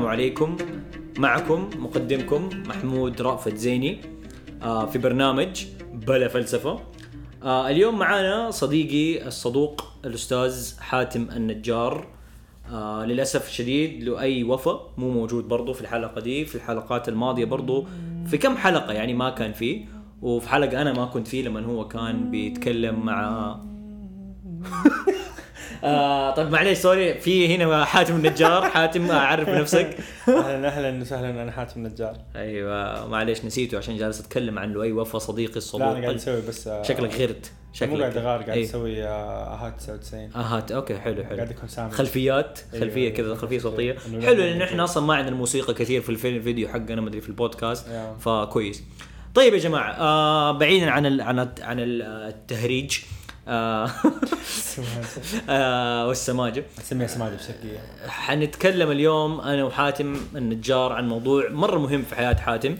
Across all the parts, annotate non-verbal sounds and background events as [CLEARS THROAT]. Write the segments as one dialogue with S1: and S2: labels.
S1: السلام عليكم. معكم مقدمكم محمود رأفت زيني آه، في برنامج بلا فلسفة. آه، اليوم معانا صديقي الصدوق الأستاذ حاتم النجار. آه، للأسف الشديد له أي وفاء مو موجود برضو في الحلقة دي في الحلقات الماضية برضو. في كم حلقة يعني ما كان فيه وفي حلقة أنا ما كنت فيه لما هو كان بيتكلم مع [LAUGHS] آه طيب معليش sorry. في هنا حاتم النجار. حاتم عرف نفسك
S2: أهلا أهلا وسهلا أنا حاتم نجار
S1: أيوه معليش نسيته عشان جالس أتكلم عنه اي وفا صديقي الصدوق
S2: لا أنا قاعد أسوي بس آه،
S1: شكلك غيرت
S2: مو قاعد أغار قاعد
S1: إيه.
S2: أسوي آه، أهات 99
S1: أهات okay حلو حلو.
S2: قاعد أكون سامع
S1: خلفيات
S2: أيوة،
S1: خلفية
S2: أيوة.
S1: كذا خلفية
S2: صوتية.
S1: حلو
S2: لا-
S1: لأنه إحنا أصلا ما عندنا موسيقى كثير في الفيلم الفيديو حقنا ما أدري في البودكاست.
S2: أيوة.
S1: فكويس. طيب يا جماعة آه بعيدا عن ال عن ال عن ال- التهريج. آه. [LAUGHS] آه والسماجه
S2: اسميها سماجة بشكل
S1: حنتكلم اليوم أنا وحاتم النجار عن موضوع مرة مهم في حياة حاتم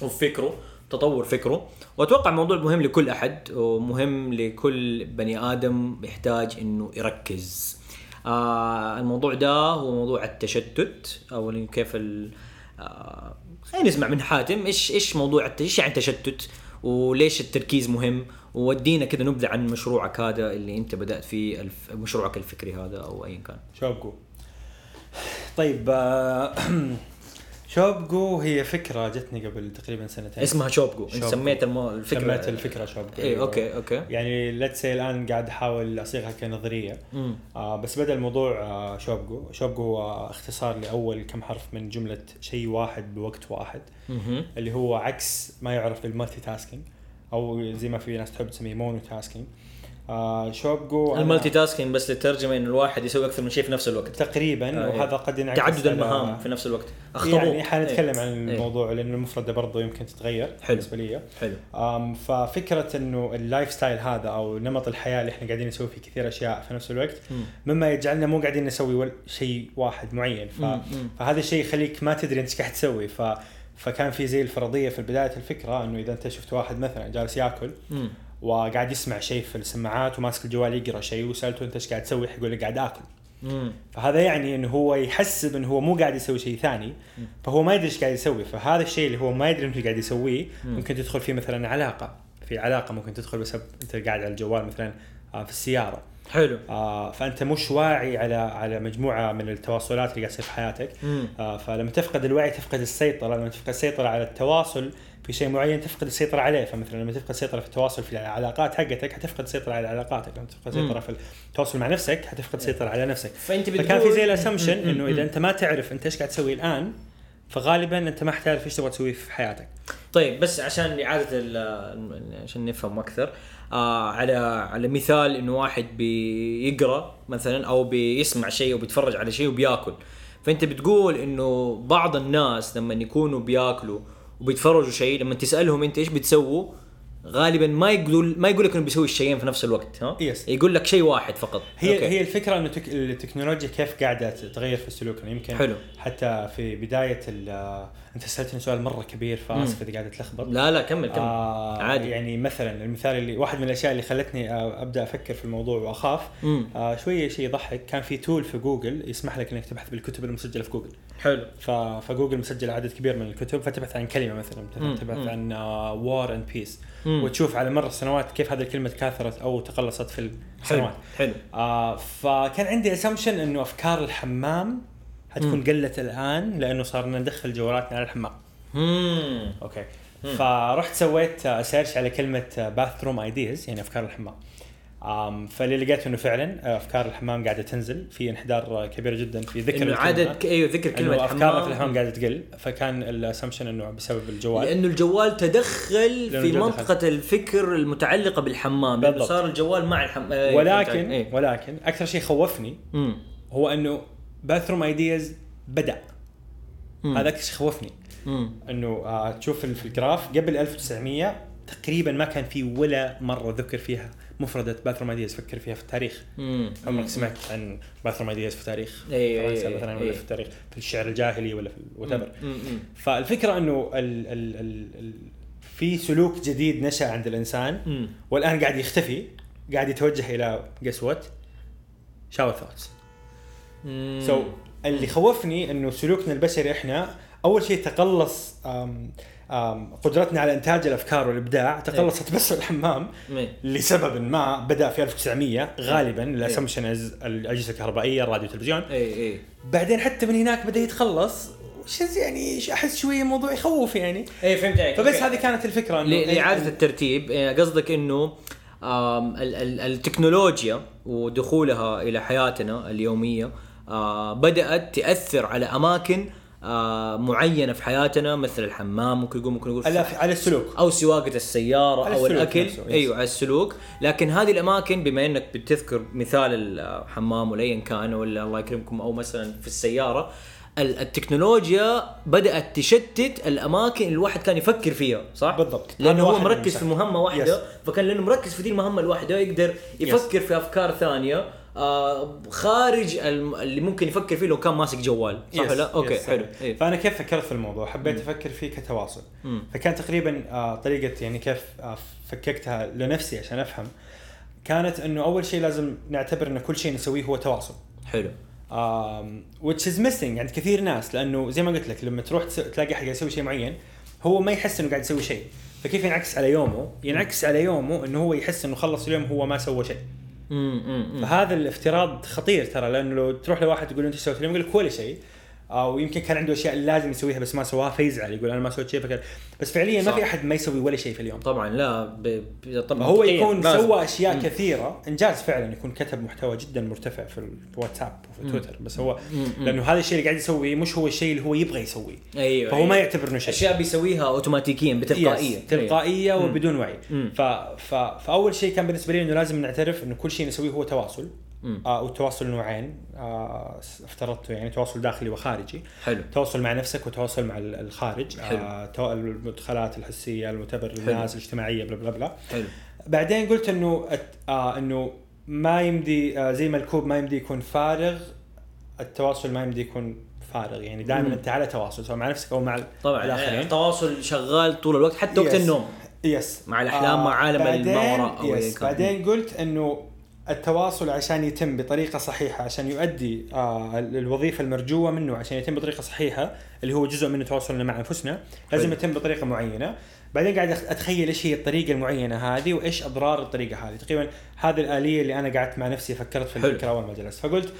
S1: وفكره تطور فكره. وأتوقع موضوع مهم لكل أحد ومهم لكل بني آدم يحتاج إنه يركز. آه الموضوع ده هو موضوع التشتت أو كيف ال آه خلينا نسمع من حاتم إيش إيش موضوع إيش يعني تشتت وليش التركيز مهم وودينا كذا نبذة عن مشروعك هذا اللي أنت بدأت فيه الف... مشروعك الفكري هذا أو ايا كان.
S2: شوبجو طيب آه، [CLEARS THROAT] شوبجو هي فكرة جتني قبل تقريبا سنتين.
S1: اسمها شوبجو
S2: إنت.
S1: سميت المو... الفكرة.
S2: سميت الفكرة شوبجو
S1: إيه okay okay.
S2: يعني let's see الآن قاعد أحاول أصيغها كنظرية.
S1: مم.
S2: آه بس بدا الموضوع آه شوبجو شوبجو هو اختصار لأول كم حرف من جملة شيء واحد بوقت واحد. اللي هو عكس ما يعرف بال multitasking. أو زي ما في ناس تحب تسميه mono tasking آه شوبجو
S1: ال multitasking بس للترجمة إنه الواحد يسوي أكثر من شيء في نفس الوقت
S2: تقريبا
S1: آه، إيه.
S2: وهذا قد ينعكس
S1: تعدد المهام في نفس الوقت اخطبوط
S2: يعني حنتكلم
S1: إيه.
S2: عن
S1: إيه.
S2: الموضوع لأنه المفردة برضه يمكن تتغير
S1: حلو.
S2: بالنسبة لي
S1: حلو
S2: ففكرة إنه ال lifestyle هذا أو نمط الحياة اللي إحنا قاعدين نسوي فيه كثير أشياء في نفس الوقت
S1: مم.
S2: مما يجعلنا مو قاعدين نسوي شيء واحد معين ف...
S1: مم. مم.
S2: فهذا الشيء يخليك ما تدري أنت إيش قاعد تسوي ف... فكان في زي الفرضية في بدايه الفكرة إنه إذا أنت شفت واحد مثلا جالس يأكل
S1: مم.
S2: وقاعد يسمع شيء في السماعات وماسك الجوال يقرأ شيء وسألته أنت إيش قاعد تسوي حيقول لك قاعد آكل
S1: مم.
S2: فهذا يعني إنه هو يحسب إنه هو مو قاعد يسوي شيء ثاني فهو ما يدري إيش قاعد يسوي فهذا الشيء اللي هو ما يدري إنه قاعد يسويه
S1: مم.
S2: ممكن تدخل فيه مثلا علاقة في علاقة ممكن تدخل بسبب أنت قاعد على الجوال مثلا آه، في السيارة
S1: حلو.
S2: آه، فأنت مش واعي على على مجموعة من التواصلات اللي قاعد تصير في حياتك. آه، فلما تفقد الوعي تفقد السيطرة لما تفقد السيطرة على التواصل في شيء معين تفقد السيطرة عليه. فمثلا لما تفقد السيطرة في التواصل في العلاقات حقتك حتفقد السيطرة على علاقاتك. لما تفقد السيطرة في التواصل مع نفسك حتفقد السيطرة على نفسك.
S1: فأنت بتقول
S2: فكان في زي الاسمشن
S1: مم. إنه.
S2: إذا أنت ما تعرف أنت إيش قاعد تسوي الآن فغالبا أنت ما حتعرف إيش تبغى تسوي في حياتك.
S1: طيب بس عشان إعادة عشان نفهم أكثر آه على على مثال إنه واحد بيقرأ مثلا أو بيسمع شيء أو بيتفرج على شيء وبيأكل فأنت بتقول إنه بعض الناس لما يكونوا بيأكلوا وبيتفرجوا شيء لما تسألهم أنت إيش بتسووا غالبا ما يقول ما يقول لك إنه بيسوي الشيئين في نفس الوقت ها؟
S2: Yes.
S1: يقول لك شيء واحد فقط.
S2: هي
S1: okay.
S2: هي الفكرة إنه تك... التكنولوجيا كيف قاعدة تتغير في سلوكنا يمكن
S1: حلو.
S2: حتى في بداية ال... أنت سألتني سؤال مرة كبير فآسف إذا قاعد اتلخبط
S1: لا لا كمل كمل.
S2: آه
S1: عادي.
S2: يعني مثلا المثال اللي واحد من الأشياء اللي خلتني أبدأ أفكر في الموضوع وأخاف.
S1: مم.
S2: آه شوية شيء يضحك. كان في tool في جوجل يسمح لك إنك تبحث بالكتب المسجلة في جوجل
S1: حلو.
S2: ف... فجوجل مسجل عدد كبير من الكتب فتبحث عن كلمة مثلا. تبحث
S1: مم.
S2: عن war and peace
S1: مم.
S2: وتشوف على مر السنوات كيف هذه الكلمة تكاثرت أو تقلصت في
S1: حلو
S2: السنوات
S1: حلو
S2: آه فكان عندي assumption إنه أفكار الحمام حتكون
S1: مم.
S2: قلت الآن لأنه صرنا ندخل جوالاتنا على الحمام
S1: مم.
S2: okay فرحت سويت آه، search على كلمة bathroom ideas يعني أفكار الحمام فاللي لقيته إنه فعلا آه، أفكار الحمام قاعدة تنزل في انحدار آه، كبير جدا في ذكر إنه.
S1: عدد أيوه ذكر كلمة
S2: انه افكارنا
S1: حمام
S2: في الحمام قاعدة تقل فكان ال assumption إنه بسبب الجوال
S1: لأنه الجوال تدخل في
S2: الجوال
S1: منطقة الفكر المتعلقة بالحمام لأنه
S2: بالضبط.
S1: صار الجوال مع الحمام إيه،
S2: ولكن
S1: إيه.
S2: ولكن أكثر شيء خوفني
S1: مم.
S2: هو إنه bathroom ideas بدأ
S1: مم.
S2: هذا أكثر شيء خوفني. إنه آه تشوف في ال graph قبل 1900 تقريبا ما كان في ولا مرة ذكر فيها مفردة bathroom ideas فكر فيها في التاريخ. عمرك سمعت عن bathroom ideas في تاريخ
S1: أيوة،
S2: فرنسا
S1: أيوة،
S2: مثلا
S1: أيوة.
S2: ولا في التاريخ في الشعر الجاهلي ولا في
S1: what.
S2: فالفكرة إنه ال ال ال ال في سلوك جديد نشأ عند الإنسان
S1: مم.
S2: والآن قاعد يختفي قاعد يتوجه إلى guess what shower
S1: thoughts.
S2: so اللي خوفني إنه سلوكنا البشري إحنا أول شيء تقلص قدرتنا على إنتاج الأفكار والإبداع تقلصت بس في الحمام
S1: إيه.
S2: لسبب ما بدأ في 1900 غالبا ال assumptions الأجهزة الكهربائية الراديو والتلفزيون
S1: اي اي
S2: بعدين حتى من هناك بدأ يتقلص وش يعني أحس شوية الموضوع يخوف يعني.
S1: اي إيه، فهمت عليك.
S2: فبس
S1: okay.
S2: هذه كانت الفكرة
S1: ل- لإعادة الترتيب قصدك إنه التكنولوجيا ودخولها إلى حياتنا اليومية آه، بدأت تأثر على أماكن آه، معينة في حياتنا مثل الحمام ممكن نقول ممكن نقول
S2: على السلوك
S1: أو
S2: سواقة
S1: السيارة
S2: أو
S1: الأكل
S2: نفسه، يس.
S1: أيوه على السلوك لكن هذه الأماكن بما إنك بتذكر مثال الحمام ولا ايا كان ولا الله يكرمكم أو مثلا في السيارة ال- التكنولوجيا بدأت تشتت الأماكن اللي الواحد كان يفكر فيها صح
S2: بالضبط. لأنه
S1: هو مركز. في مهمة واحدة
S2: Yes.
S1: فكان لأنه مركز في دي المهمة الواحدة يقدر يفكر في أفكار ثانية خارج الم- اللي ممكن يفكر فيه لو كان ماسك جوال. صح ولا؟ okay
S2: yes،
S1: حلو. إيه.
S2: فأنا كيف فكرت في الموضوع؟ حبيت أفكر فيه كتواصل. فكان تقريبا آه، طريقة يعني كيف آه، فككتها لنفسي عشان أفهم كانت إنه أول شيء لازم نعتبر ان كل شيء نسويه هو تواصل.
S1: حلو.
S2: which is missing عند كثير ناس لأنه زي ما قلت لك لما تروح تلاقي أحد قاعد يسوي شيء معين هو ما يحس إنه قاعد يسوي شيء. فكيف ينعكس على يومه؟ ينعكس على يومه إنه هو يحس إنه خلص اليوم هو ما سوى شيء. فهذا الافتراض خطير ترى لأنه لو تروح لواحد تقول أنت سويت يقول لك ولا شيء. أو يمكن كان عنده أشياء لازم يسويها بس ما سواها فيزعل يقول أنا ما سويت شيء فكان بس فعليا ما. في أحد ما يسوي ولا شيء في اليوم
S1: طبعا لا ب... طبعا
S2: هو يكون
S1: لازم.
S2: سوى أشياء كثيرة إنجاز فعلا يكون كتب محتوى جدا مرتفع في الواتساب وفي تويتر بس هو لأنه هذا الشيء اللي قاعد يسويه مش هو الشيء اللي هو يبغى يسويه
S1: أيوه
S2: فهو
S1: أيوة.
S2: ما يعتبر إنه شيء
S1: أشياء بيسويها اوتوماتيكيا بتلقائية
S2: Yes، تلقائية
S1: مم.
S2: وبدون وعي. ف... ف... فأول شيء كان بالنسبة لي إنه لازم نعترف إنه كل شيء نسويه هو تواصل. آه والتواصل نوعين. آه افترضته يعني تواصل داخلي وخارجي.
S1: حلو.
S2: تواصل مع نفسك وتواصل مع ال- الخارج.
S1: حلو.
S2: آه المدخلات الحسية المتبر
S1: حلو.
S2: للناس الاجتماعية بلا بلا بلا.
S1: حلو.
S2: بعدين قلت إنه آه إنه ما يمدي آه زي ما الكوب ما يمدي يكون فارغ التواصل ما يمدي يكون فارغ. يعني دائما. أنت على تواصل سواء مع نفسك أو مع
S1: طبعا
S2: الآخرين.
S1: التواصل شغال طول الوقت حتى وقت
S2: Yes.
S1: النوم.
S2: يس
S1: مع الأحلام، مع عالم أو أيا
S2: يس. بعدين قلت إنه التواصل عشان يتم بطريقة صحيحة عشان يؤدي آه الوظيفة المرجوة منه عشان يتم بطريقة صحيحة اللي هو جزء من تواصلنا مع أنفسنا لازم. يتم بطريقة معينة بعدين قاعد أتخيل إيش هي الطريقة المعينة هذه وإيش أضرار الطريقة هذه تقريبا هذه الآلية اللي أنا قعدت مع نفسي فكرت في. الفكرة اول ما جلست فقلت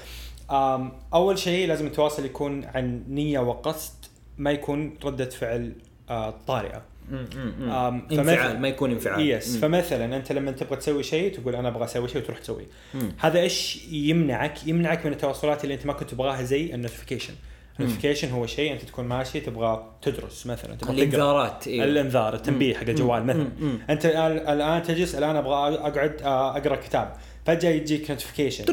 S2: أول شيء لازم التواصل يكون عن نية وقصد ما يكون ردة فعل آه طارئة
S1: انفعال ما يكون انفعال.
S2: yes
S1: مم.
S2: فمثلا أنت لما تبغى تسوي شيء تقول أنا أبغى أسوي شيء وتروح تسويه
S1: مم.
S2: هذا إيش يمنعك؟ يمنعك من التواصلات اللي أنت ما كنت تبغاها زي ال notification ال notification هو شيء أنت تكون ماشي تبغى تدرس مثلا تبغى
S1: الانذارات إيه.
S2: الانذار التنبيه حق الجوال مثلا.
S1: مم.
S2: أنت الان تجلس الآن أبغى أقعد آه، أقرأ كتاب. فجأة يجيك
S1: notification.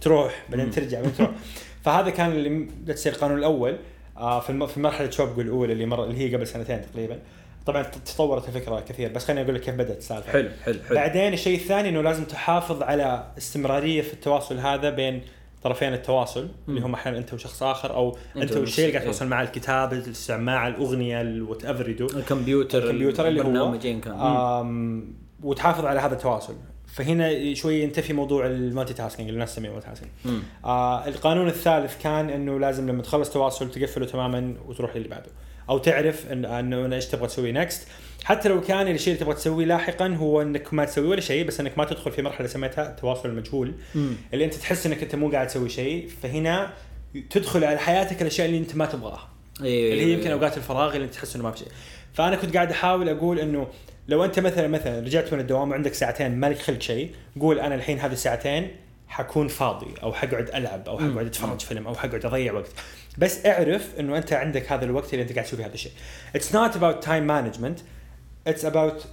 S2: تروح بعدين ترجع بعدين تروح. [LAUGHS] فهذا كان اللي تصير القانون الأول. آه، في الم- في مرحلة شوبجو الأولى اللي مر اللي هي قبل سنتين تقريبا. طبعا تطورت الفكرة كثير بس خليني أقول لك كيف بدأت السالفة.
S1: حلو حلو حلو.
S2: بعدين الشيء الثاني إنه لازم تحافظ على استمرارية في التواصل هذا بين طرفين التواصل اللي هم أحيانا أنت وشخص آخر أو
S1: أنت
S2: والشيء اللي قاعد
S1: إيه.
S2: تتواصل معه الكتاب السماعه الأغنية ال whatever you do
S1: الكمبيوتر
S2: الكمبيوتر اللي هو.
S1: كان.
S2: وتحافظ على هذا التواصل. فهنا شوي ينتفي موضوع ال multitasking اللي الناس تسميه
S1: multitasking.
S2: آه القانون الثالث كان إنه لازم لما تخلص تواصل تقفله تماما وتروح للي بعده. أو تعرف انه أنا إيش تبغى تسوي next حتى لو كان الشيء اللي تبغى تسويه لاحقا هو إنك ما تسوي ولا شيء بس إنك ما تدخل في مرحلة سميتها التواصل المجهول
S1: مم.
S2: اللي أنت تحس إنك أنت مو قاعد تسوي شيء فهنا تدخل على حياتك الاشياء اللي أنت ما تبغاها.
S1: أيوه
S2: اللي هي يمكن أوقات الفراغ اللي أنت تحس إنه ما في شيء. فأنا كنت قاعد أحاول أقول إنه لو أنت مثلا مثلا رجعت من الدوام وعندك ساعتين مالك خلق شيء قول أنا الحين هذه الساعتين حكون فاضي أو حقعد ألعب أو حقعد أتفرج فيلم أو حقعد أضيع وقت. بس أعرف إنه أنت عندك هذا الوقت اللي أنت قاعد تسوي هذا الشيء. It's not about time management it's about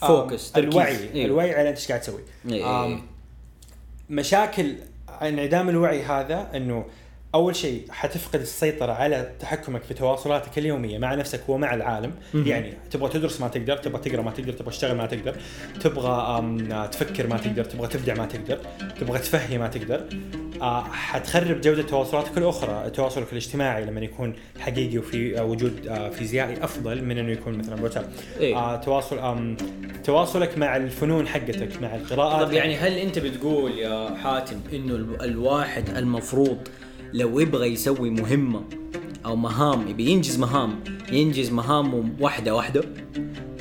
S1: focus، تركيز.
S2: الوعي.
S1: أيوه.
S2: الوعي على انت إيش قاعد تسوي.
S1: إيه.
S2: مشاكل انعدام الوعي هذا إنه أول شيء حتفقد السيطرة على تحكمك في تواصلاتك اليومية مع نفسك ومع العالم
S1: مهم.
S2: يعني تبغى تدرس ما تقدر تبغى تقرأ ما تقدر تبغى تشتغل ما تقدر تبغى تفكر ما تقدر تبغى تبدع ما تقدر تبغى تفهي ما تقدر آه، حتخرب جودة تواصلاتك الأخرى تواصلك الاجتماعي لما يكون حقيقي وفي آه، وجود آه، فيزيائي أفضل من إنه يكون مثلا واتساب
S1: إيه.
S2: تواصل تواصلك مع الفنون حقتك مع القراءات
S1: طب يعني هل أنت بتقول يا حاتم إنه ال- الواحد المفروض لو يبغى يسوي مهمة أو مهام يبي ينجز مهام ينجز مهامه واحدة واحدة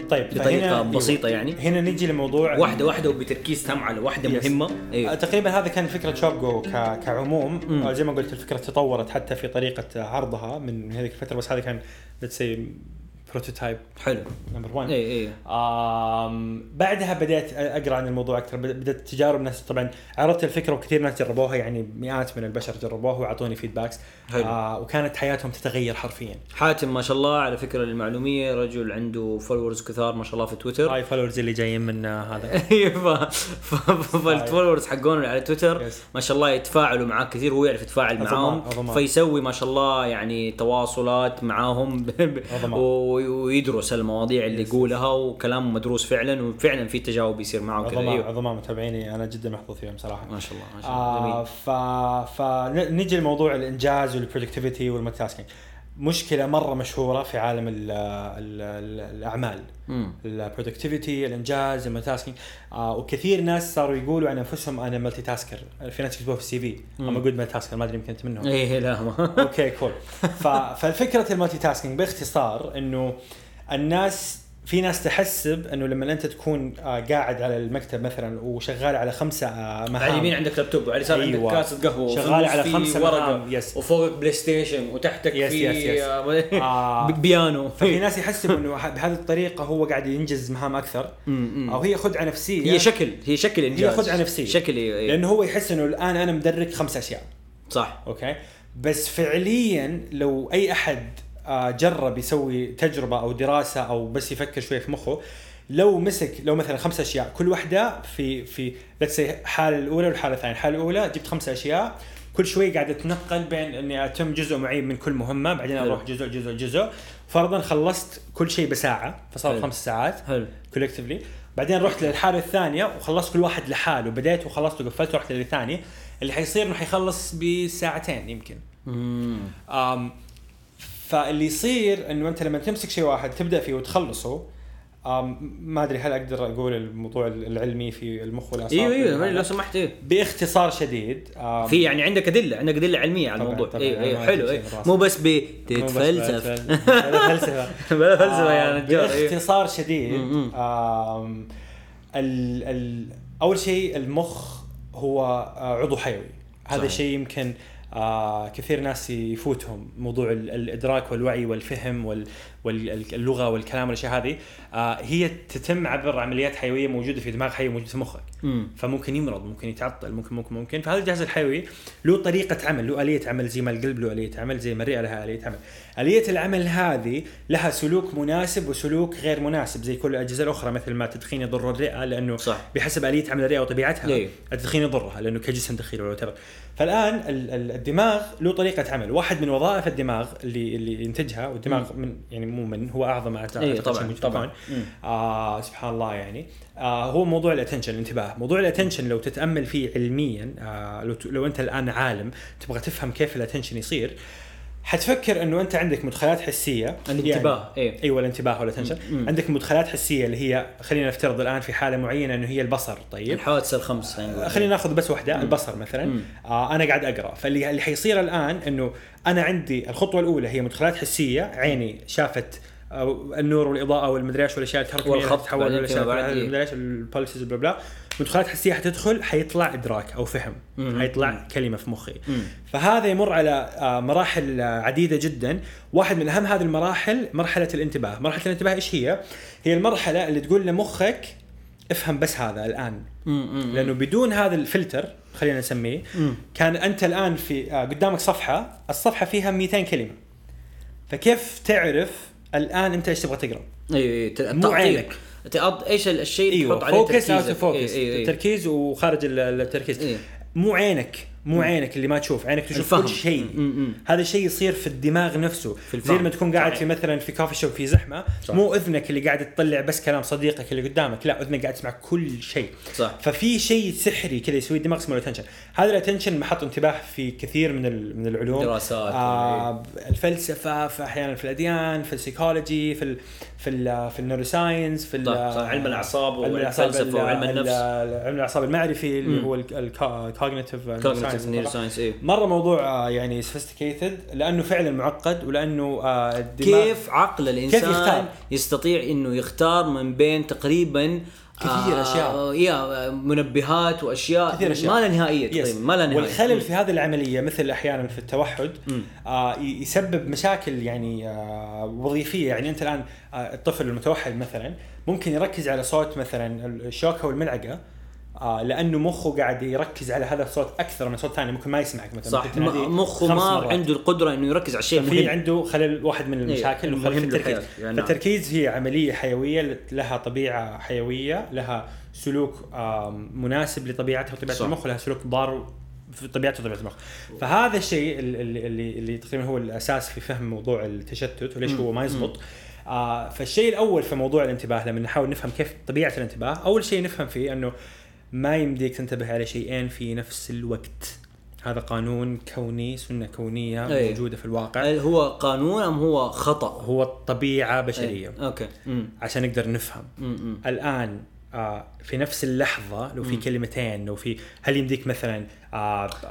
S2: طيب
S1: بطريقة
S2: فهنا-
S1: بسيطة يعني.
S2: هنا نيجي لموضوع
S1: واحدة واحدة وبتركيز تام على
S2: واحدة
S1: yes.
S2: مهمة
S1: أيوه
S2: تقريبا هذا كان فكرة شوبجو ك... كعموم
S1: مم.
S2: آه، زي ما قلت الفكرة تطورت حتى في طريقة عرضها من هذيك الفترة بس هذا كان say prototype
S1: حلو.
S2: number 1
S1: اي اي
S2: آم بعدها بدأت أقرأ عن الموضوع أكثر. بد- بدأت تجارب ناس. طبعا عرضت الفكرة وكثير ناس جربوها يعني مئات من البشر جربوها واعطوني feedbacks
S1: حلو.
S2: آه وكانت حياتهم تتغير حرفيا.
S1: حاتم ما شاء الله على فكرة للمعلومية. رجل عنده followers كثار ما شاء الله في تويتر
S2: hi followers اللي جايين من آه، هذا. [LAUGHS]
S1: ف- فال followers حقون على تويتر. ما شاء الله يتفاعلوا معاه كثير. وهو يعرف يتفاعل معاهم. فيسوي ما شاء الله يعني تواصلات معاهم. [LAUGHS] ويدرس المواضيع اللي يقولها وكلامه مدروس فعلا وفعلا في تجاوب يصير معه كذا
S2: عظماء عظماء متابعيني. أنا جدا محظوظ فيهم صراحة.
S1: ما شاء الله ما شاء الله.
S2: آه ف فنجي لموضوع الإنجاز وال productivity وال multitasking مشكلة مرة مشهورة في عالم ال ال ال الأعمال.
S1: ال
S2: productivity الإنجاز ال multitasking آه وكثير ناس صاروا يقولوا عن أنفسهم أنا multitasker في ناس يكتبوها في ال CV. I'm a good multitasker ما أدري يمكن أنت منهم.
S1: إيه لا ما
S2: okay cool ف- فالفكرة ال multitasking باختصار إنه الناس في ناس تحسب إنه لما أنت تكون آه، قاعد على المكتب مثلا وشغال على خمسة آه، مهام
S1: على اليمين عندك لابتوب وعلى اليسار
S2: أيوة.
S1: عندك كاسة قهوة
S2: شغال على
S1: في
S2: خمسة
S1: ورقة
S2: مهام، yes.
S1: وفوقك بلاي ستيشن وتحتك
S2: يس،
S1: في
S2: yes، yes.
S1: آه،
S2: آه. [LAUGHS]
S1: بيانو
S2: ففي ناس يحسب إنه بهذه الطريقة هو قاعد ينجز مهام
S1: أكثر. [LAUGHS]
S2: أو هي خدعة نفسية
S1: هي شكل هي شكل إنجاز
S2: خدعة نفسية.
S1: شكل إيه،.
S2: لأنه هو يحس إنه الآن أنا مدرك خمس أشياء
S1: صح
S2: okay بس فعليا لو أي أحد جرب يسوي تجربة أو دراسة أو بس يفكر شوية في مخه. لو مسك لو مثلا خمس أشياء كل واحدة في في ليتس الحاله الأولى والحالة الثانية، الحالة الأولى جبت خمس أشياء كل شوي قاعد أتنقل بين إني أتم جزء معين من كل مهمة بعدين. أروح جزء جزء جزء. فرضا خلصت كل شيء بساعة فصار. خمس ساعات
S1: حلو.
S2: كولكتفلي بعدين رحت للحالة الثانية وخلصت كل واحد لحاله. بديت وخلصت وقفلت ورحت للثاني اللي حيصير إنه حيخلص بساعتين يمكن.
S1: مم.
S2: فاللي يصير إنه أنت لما تمسك شيء واحد تبدأ فيه وتخلصه ما أدري هل أقدر أقول الموضوع العلمي في المخ والاعصاب
S1: إيوه
S2: إيوه؟
S1: لو سمحت إيوه
S2: باختصار شديد
S1: في يعني عندك أدلة عندك أدلة علمية على الموضوع
S2: طبعاً.
S1: أيوه
S2: أيوه
S1: حلو إيه. مو بس [LAUGHS] بتتفلسف
S2: بلا فلسفة
S1: بلا فلسفة يا نجار إيه.
S2: باختصار شديد
S1: م- م.
S2: آم، ال ال أول شيء المخ هو آه، عضو حيوي هذا. شيء يمكن آه كثير ناس يفوتهم موضوع ال- الإدراك والوعي والفهم وال- واللغة والكلام والأشياء هذه آه هي تتم عبر عمليات حيوية موجودة في دماغ حي موجوده في مخك
S1: مم.
S2: فممكن يمرض ممكن يتعطل ممكن ممكن ممكن فهذا الجهاز الحيوي له طريقة عمل له آلية عمل زي ما القلب له آلية عمل زي ما الرئة لها آلية عمل آلية العمل هذه لها سلوك مناسب وسلوك غير مناسب زي كل الأجهزة الأخرى مثل ما التدخين يضر الرئة لأنه
S1: صح.
S2: بحسب آلية عمل الرئة وطبيعتها
S1: إيه.
S2: التدخين يضرها لأنه كجسم دخيل ولا ال- الدماغ له طريقة عمل واحد من وظائف الدماغ اللي اللي ينتجها والدماغ من يعني مو من هو أعظم أعتقد
S1: إيه، طبعاً، طبعاً.
S2: آه سبحان الله يعني. آه هو موضوع ال attention الانتباه. موضوع ال attention لو تتأمل فيه علميا آه لو, لو أنت الآن عالم تبغى تفهم كيف ال attention يصير حتفكر إنه أنت عندك مدخلات حسية
S1: الانتباه،
S2: يعني
S1: إيه.
S2: أيوه الانتباه وال
S1: attention.
S2: عندك مدخلات حسية اللي هي خلينا نفترض الآن في حالة معينة إنه هي البصر طيب
S1: الحواس الخمس خلينا.
S2: خلينا ناخذ بس واحدة البصر مثلا
S1: مم.
S2: آه أنا قاعد أقرأ فاللي اللي حيصير الآن إنه أنا عندي الخطوة الأولى هي مدخلات حسية عيني شافت أو النور والإضاءة والمدري إيش والأشياء التحركيه
S1: والخط فيما بعد، إيه.
S2: المدري إيش البوليسز بلا بلا مدخلات حسية حتدخل حيطلع إدراك أو فهم
S1: مم.
S2: حيطلع كلمة في مخي
S1: مم.
S2: فهذا يمر على آه، مراحل آه، عديدة جدا واحد من أهم هذه المراحل مرحلة الانتباه مرحلة الانتباه إيش هي هي المرحلة اللي تقول لمخك افهم بس هذا الآن
S1: مم.
S2: لأنه بدون هذا الفلتر خلينا نسميه
S1: مم.
S2: كان أنت الآن في آه، قدامك صفحة الصفحة فيها 200 كلمة فكيف تعرف الآن أنت إيش تبغى
S1: تقرأ ت-
S2: مو
S1: تعطيك. تعط إيش ال- الشيء اللي تحط عليه
S2: focus
S1: out.
S2: focus
S1: إيه، إيه، إيه.
S2: تركيز وخارج ال- التركيز
S1: إيه.
S2: مو عينك مو عينك اللي ما تشوف عينك تشوف
S1: الفهم.
S2: كل شيء. هذا الشيء يصير في الدماغ نفسه
S1: في
S2: زي. لما تكون قاعد. في مثلا في coffee shop في زحمة
S1: صح.
S2: مو أذنك اللي قاعد تطلع بس كلام صديقك اللي قدامك لا أذنك قاعد تسمع كل شيء
S1: صح
S2: ففي شيء سحري كذا يسوي الدماغ اسمه ال attention هذا ال attention محط انتباه في كثير من من العلوم
S1: دراسات.
S2: آه الفلسفة في أحيانا في الأديان في السيكولوجي في ال في ال في ال neuroscience في ال-
S1: صح، صح. علم الأعصاب
S2: علم الأعصاب،
S1: والفلسفة
S2: ال-
S1: وعلم
S2: ال-
S1: النفس.
S2: علم الأعصاب المعرفي اللي. هو ال
S1: cognitive science neuroscience إيه
S2: مرة موضوع آه، يعني sophisticated لأنه فعلا معقد ولأنه آه، الدماغ
S1: كيف عقل الإنسان
S2: يختار؟
S1: يستطيع إنه يختار من بين تقريبا
S2: كثير أشياء.
S1: يا منبهات وأشياء
S2: كثير أشياء.
S1: ما لها
S2: نهائية.
S1: تقريبا ما لها نهايه
S2: والخلل في هذه العملية مثل أحيانا في التوحد. آه يسبب مشاكل يعني آه وظيفية يعني أنت الآن آه الطفل المتوحد مثلا ممكن يركز على صوت مثلا الشوكة والملعقة آه لأنه مخه قاعد يركز على هذا الصوت أكثر من صوت ثاني ممكن ما يسمعك مثلا
S1: صح م- مخه ما
S2: مرات.
S1: عنده القدرة إنه يركز على شيء
S2: في
S1: مهم
S2: عنده خلل واحد من المشاكل
S1: إيه،
S2: وخلل في
S1: مهم
S2: التركيز.
S1: يعني نعم.
S2: فالتركيز هي عملية حيوية لها طبيعة حيوية لها سلوك آم، مناسب لطبيعتها وطبيعة
S1: صح.
S2: المخ ولها سلوك ضار في طبيعته وطبيعة المخ فهذا الشيء اللي, اللي, اللي تقريبا هو الأساس في فهم موضوع التشتت وليش
S1: مم.
S2: هو ما يزبط آه فالشيء الأول في موضوع الانتباه لما نحاول نفهم كيف طبيعة الانتباه أول شيء نفهم فيه إنه ما يمديك تنتبه على شيئين في نفس الوقت هذا قانون كوني سنة كونية
S1: أي.
S2: موجودة في الواقع
S1: هل هو قانون أم هو خطأ؟
S2: هو طبيعة بشرية
S1: إيه. أوكي
S2: عشان نقدر نفهم
S1: امم
S2: الآن آه في نفس اللحظة لو في
S1: مم.
S2: كلمتين لو في هل يمديك مثلا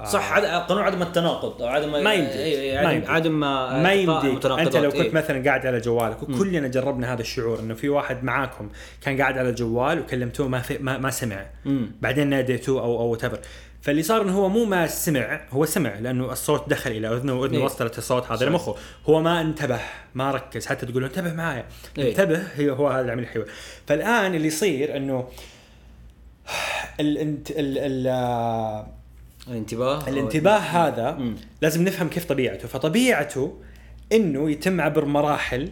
S1: صح عد... قانون عدم التناقض أو عدم
S2: ما يمديك.
S1: إيه، إيه،
S2: ما
S1: عدم
S2: يمديك.
S1: عدم
S2: ما يمديك. أنت لو كنت
S1: إيه.
S2: مثلا قاعد على جوالك. وكلنا جربنا هذا الشعور إنه في واحد معاكم كان قاعد على الجوال وكلمتوه ما في ما, ما سمع
S1: مم.
S2: بعدين ناديتوه أو أو whatever فاللي صار إنه هو مو ما سمع هو سمع لأنه الصوت دخل إلى إذنه وإذنه
S1: إيه.
S2: وصلت الصوت هذا. لمخه هو ما انتبه ما ركز حتى تقول له انتبه معايا
S1: إيه.
S2: انتبه هي هو هذا العملية الحيويه فالآن اللي يصير إنه الانت ال ال آه،
S1: الانتباه
S2: الانتباه هذا
S1: مم.
S2: لازم نفهم كيف طبيعته. فطبيعته إنه يتم عبر مراحل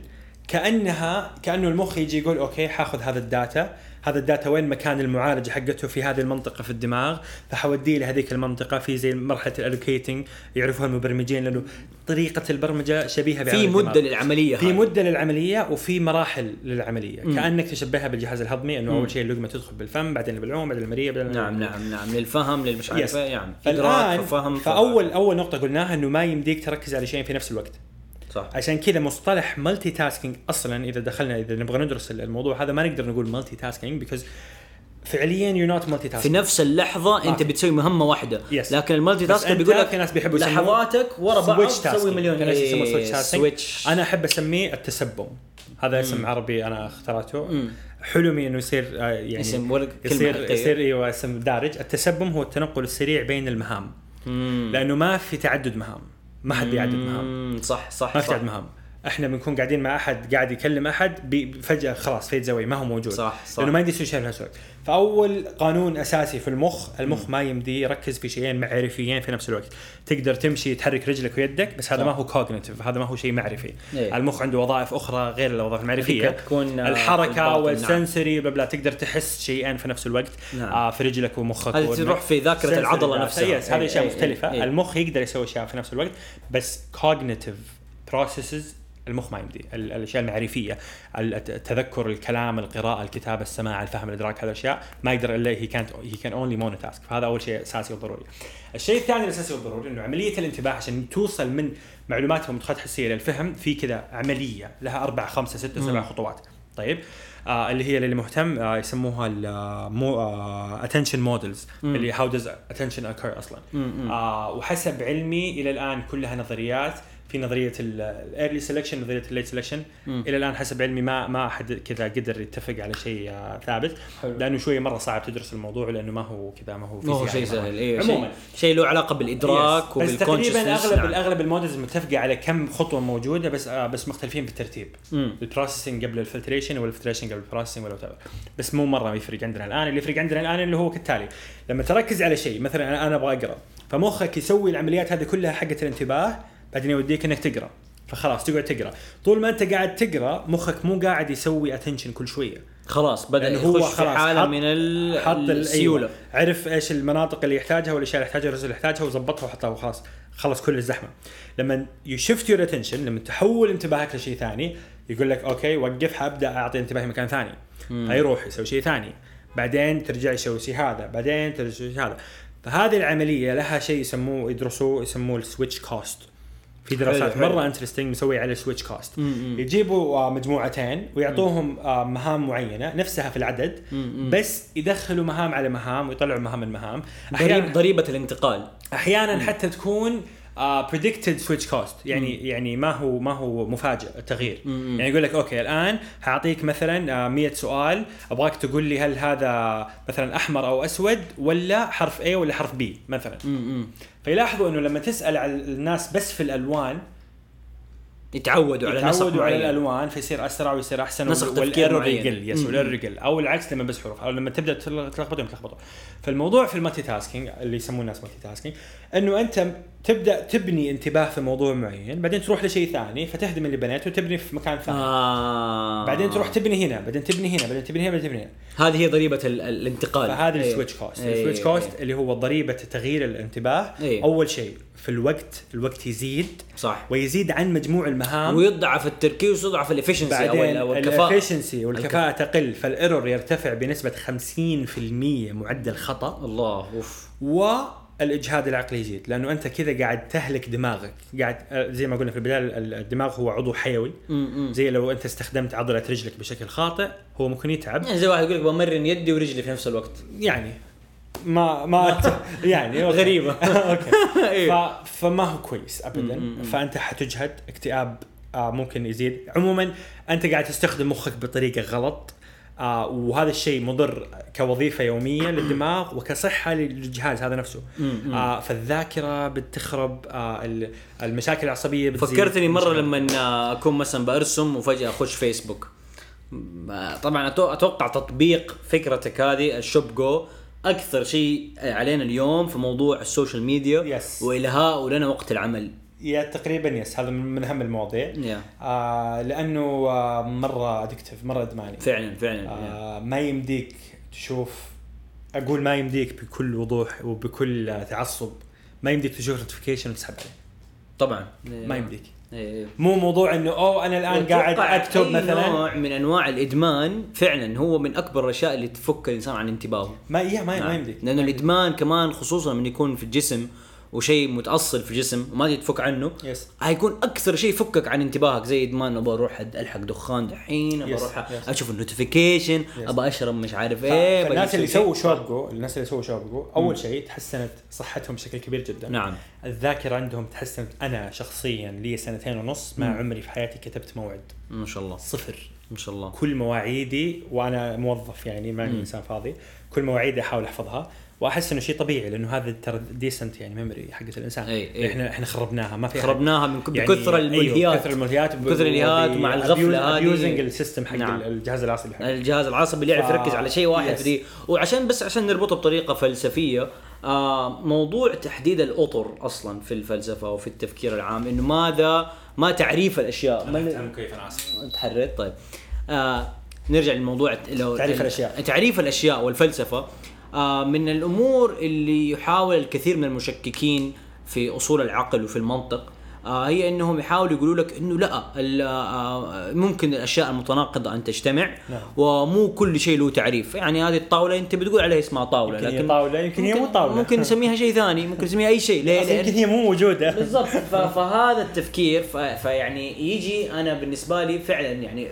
S2: كأنها كأنه المخ يجي يقول okay حاخذ هذا ال data. هذا الداتا وين مكان المعالجة حقته في هذه المنطقة في الدماغ فحوديه لهذيك المنطقة في زي مرحلة ال allocating يعرفوها المبرمجين لأنه طريقة البرمجة شبيهة
S1: في مدة
S2: الدماغ.
S1: للعملية
S2: في. مدة للعملية وفي مراحل للعملية
S1: مم.
S2: كأنك تشبهها بالجهاز الهضمي
S1: إنه.
S2: أول شيء اللقمة تدخل بالفم بعدين بالبلعوم بعدين المريء بعدين
S1: نعم نعم نعم للفهم للمش عارف يعني
S2: فأول أول نقطة قلناها إنه ما يمديك تركز على شيئين في نفس الوقت
S1: صح
S2: عشان كذا مصطلح multitasking أصلا إذا دخلنا إذا نبغى ندرس الموضوع هذا ما نقدر نقول multitasking because فعليا يو نوت مالتي
S1: في
S2: تاسكينج
S1: نفس اللحظة أنت بتسوي مهمة واحدة
S2: Yes.
S1: لكن المالتي
S2: أنت
S1: بيقول لك
S2: في ناس بيحبوا
S1: لحظاتك ورا بعض تسوي. مليون
S2: في ناس يسموه
S1: إيه،
S2: tasking.
S1: switch.
S2: أنا أحب أسميه التسبم هذا اسم عربي أنا اخترعته
S1: مم.
S2: حلمي إنه يصير آه، يعني
S1: اسم كلمة
S2: يصير
S1: حقيقية.
S2: يصير إيوه اسم دارج التسبم هو التنقل السريع بين المهام
S1: مم.
S2: لأنه ما في تعدد مهام ما حد بيعدد مهام
S1: صح صح
S2: ما في مهام إحنا بنكون قاعدين مع أحد قاعد يكلم أحد فجأة خلاص fades away ما هو موجود
S1: صح صح
S2: لأنه ما يمدي يسوي شيء في نفس الوقت فأول قانون أساسي في المخ المخ ما يمدي يركز في شيئين معرفيين في نفس الوقت تقدر تمشي تحرك رجلك ويدك بس هذا
S1: صح.
S2: ما هو cognitive هذا ما هو شيء معرفي
S1: إيه.
S2: المخ عنده وظائف أخرى غير الوظائف
S1: المعرفية تكون آه،
S2: الحركة
S1: الباطن،
S2: وال sensory بلا تقدر تحس شيئين في نفس الوقت
S1: نعم.
S2: آه في رجلك ومخك
S1: هذه. تروح في
S2: ذاكرة
S1: العضلة
S2: data.
S1: نفسها
S2: yes هذه
S1: إيه،
S2: أشياء
S1: إيه،
S2: مختلفة
S1: إيه.
S2: المخ يقدر يسوي أشياء في نفس الوقت بس cognitive processes المخ ما يمدي ال- الأشياء المعرفية ال- الت- التذكر الكلام القراءة الكتابة السماع الفهم الإدراك هذه الأشياء ما يقدر إلا هي كانت هي كان only mono task فهذا أول شيء أساسي وضروري الشيء الثاني الأساسي والضروري إنه عملية الانتباه عشان توصل من معلومات ومدخلات حسية للفهم في كذا عملية لها أربع خمسة ستة سبع. خطوات طيب آه اللي هي اللي مهتم آه يسموها المو آه attention models
S1: مم.
S2: اللي how does attention occur أصلا
S1: مم.
S2: آه وحسب علمي إلى الآن كلها نظريات في نظرية ال early selection نظرية ال late selection
S1: مم.
S2: إلى الآن حسب علمي ما ما أحد كذا قدر يتفق على شيء آه ثابت
S1: حلو.
S2: لأنه شوية مرة صعب تدرس الموضوع لأنه ما هو كذا ما هو
S1: ما هو
S2: فيزيائي
S1: شيء. سهل أيوه
S2: عموما
S1: شيء, شيء له علاقة بالإدراك
S2: Yes. بس تقريبا أغلب
S1: نعم.
S2: أغلب ال models متفقة على كم خطوة موجودة بس آه بس مختلفين بالترتيب.
S1: ال
S2: processing قبل ال filtration وال filtration قبل ال processing ولا. بس مو مرة يفرق عندنا الآن اللي يفرق عندنا الآن اللي هو كالتالي لما تركز على شيء مثلا أنا أنا أبغى أقرأ فمخك يسوي العمليات هذه كلها حقت الانتباه بعدين يوديك إنك تقرأ. فخلاص تقعد تقرأ. طول ما أنت قاعد تقرأ مخك مو قاعد يسوي attention كل شوية.
S1: خلاص بدأ
S2: لأنه هو
S1: يخش في
S2: خلاص حالة
S1: من ال-
S2: حط ال-
S1: السيولة.
S2: أيوة. عرف إيش المناطق اللي يحتاجها والأشياء اللي يحتاجها وال resources اللي يحتاجها وظبطها وحطها وخلاص. خلص كل الزحمة. لما you shift your attention لما تحول انتباهك لشيء ثاني يقول لك okay وقف حابدا أعطي انتباهي مكان ثاني. فيروح يسوي شيء ثاني. بعدين ترجع يسوي شيء هذا. بعدين ترجع شيء هذا. فهذه العملية لها شيء يسموه يدرسوه يسموه ال switch cost في دراسات
S1: حلو،.
S2: مرة interesting مسوي على switch cost
S1: مم.
S2: يجيبوا آه، مجموعتين ويعطوهم آه، مهام معينة نفسها في العدد
S1: مم.
S2: بس يدخلوا مهام على مهام ويطلعوا مهام من مهام
S1: ضريب
S2: أحيانا
S1: ضريبة الانتقال
S2: أحيانا حتى تكون predicted switch cost يعني يعني ما هو ما هو مفاجئ التغيير
S1: مم.
S2: يعني يقول لك okay الآن حاعطيك مثلا آه، 100 سؤال أبغاك تقول لي هل هذا مثلا أحمر أو أسود ولا حرف A ولا حرف B مثلا
S1: مم.
S2: فيلاحظوا إنه لما تسأل على الناس بس في الألوان
S1: يتعودوا على
S2: يتعودوا على. الألوان فيصير أسرع ويصير أحسن
S1: نسق تفكير
S2: وال
S1: error.
S2: يقل yes.
S1: وال
S2: error يقل أو العكس لما بس حروف أو لما تبدأ تل- تلخبطهم تلخبطوا فالموضوع في ال multitasking اللي يسمونه الناس multitasking إنه أنت تبدأ تبني انتباه في موضوع معين بعدين تروح لشيء ثاني فتهدم اللي بنيته وتبني في مكان ثاني
S1: آه.
S2: بعدين تروح تبني هنا بعدين تبني هنا بعدين تبني هنا بعدين تبني هنا
S1: هذه هي ضريبة ال- ال- الانتقال
S2: فهذا.
S1: ال
S2: switch cost.
S1: ال
S2: switch cost اللي هو ضريبة تغيير الانتباه
S1: إيه.
S2: أول شيء في الوقت الوقت يزيد.
S1: صح.
S2: ويزيد عن مجموع المهام.
S1: ويضعف التركيز ويضعف ال
S2: efficiency
S1: أو الكفاءة. ال
S2: efficiency والكفاءة تقل فال error يرتفع بنسبة 50% معدل خطأ.
S1: الله أوف.
S2: والإجهاد العقلي يزيد لأنه أنت كذا قاعد تهلك دماغك. قاعد زي ما قلنا في البداية ال- الدماغ هو عضو حيوي. زي لو أنت استخدمت عضلة رجلك بشكل خاطئ هو ممكن يتعب.
S1: يعني زي واحد يقول لك بمرن يدي ورجلي في نفس الوقت.
S2: يعني ما ما [LAUGHS] يعني.
S1: غريبة. [LAUGHS]
S2: أوكي
S1: إيه.
S2: ف... فما هو كويس ابدا. فأنت حتجهد اكتئاب آه ممكن يزيد عموما أنت قاعد تستخدم مخك بطريقة غلط آه وهذا الشيء مضر كوظيفة يوميه [CLEARS THROAT] للدماغ وكصحة للجهاز هذا نفسه. آه فالذاكرة بتخرب آه ال- المشاكل العصبية بتزيد
S1: فكرتني
S2: مرة.
S1: لما أكون مثلا برسم وفجأة أخش فيسبوك م- طبعا أتوقع تطبيق فكرتك هذه الشوب جو أكثر شيء علينا اليوم في موضوع ال social media
S2: Yes.
S1: والهاء لنا وقت العمل.
S2: yeah تقريبا yes هذا من أهم المواضيع.
S1: yeah
S2: آه لأنه آه مرة addictive مرة إدماني.
S1: فعلا فعلا
S2: آه ما يمديك تشوف أقول ما يمديك بكل وضوح وبكل تعصب ما يمديك تشوف notification وتسحب عليه
S1: طبعا.
S2: ما يمديك.
S1: إيه.
S2: مو موضوع إنه أوه أنا الآن قاعد
S1: أكتب
S2: مثلا
S1: نوع من أنواع الإدمان فعلا هو من أكبر الأشياء اللي تفك الإنسان عن انتباهه
S2: ما يا ما, ما
S1: نعم.
S2: يمديك
S1: لأنه الإدمان كمان خصوصا من يكون في الجسم وشيء متأصل في الجسم وما تفك عنه
S2: yes
S1: هيكون أكثر شيء يفكك عن انتباهك. زي ادمان أبغى أروح ألحق دخان دحين أبغى
S2: أروح.
S1: أشوف ال
S2: notification.
S1: أبغى أشرب مش عارف إيه أبغى
S2: فالناس اللي
S1: أسوي
S2: يسووا
S1: شيء.
S2: شوب جو الناس اللي يسووا شوب جو أول شيء تحسنت صحتهم بشكل كبير جدا.
S1: نعم.
S2: الذاكرة عندهم تحسنت. أنا شخصيا لي سنتين ونص ما
S1: مم.
S2: عمري في حياتي كتبت موعد.
S1: ما شاء الله.
S2: صفر.
S1: ما شاء الله.
S2: كل مواعيدي وأنا موظف يعني ما
S1: مم.
S2: إنسان فاضي كل مواعيدي أحاول أحفظها. وأحس إنه شيء طبيعي لأنه هذا ترى decent يعني memory حقت الإنسان
S1: أي، أي.
S2: إحنا إحنا خربناها ما في
S1: خربناها من
S2: يعني
S1: بكثر
S2: أيوه،
S1: الملهيات
S2: كثر الملهيات
S1: كثر الإلهيات ومع الغفلة هذه.
S2: using ال system حق
S1: نعم.
S2: الجهاز العصبي حقه
S1: الجهاز العصبي اللي يعرف يركز على شيء واحد. دي وعشان بس عشان نربطه بطريقة فلسفية آه موضوع تحديد الأطر أصلا في الفلسفة وفي التفكير العام إنه ماذا ما تعريف الأشياء ما
S2: كيف أنا
S1: تحررت طيب آه نرجع للموضوع لو
S2: تعريف الأشياء.
S1: تعريف الأشياء والفلسفة من الأمور اللي يحاول الكثير من المشككين في أصول العقل وفي المنطق آه هي إنهم يحاولوا يقولوا لك إنه لا آه ممكن الأشياء المتناقضة أن تجتمع
S2: نعم.
S1: ومو كل شيء له تعريف يعني هذه الطاولة أنت بتقول عليها اسمها طاولة
S2: يمكن هي طاولة، يمكن هي مو طاولة.
S1: ممكن نسميها شيء ثاني ممكن نسميها أي شيء ليه؟
S2: يمكن هي مو موجودة
S1: بالضبط [LAUGHS] فهذا التفكير فيعني يجي أنا بالنسبة لي فعلا يعني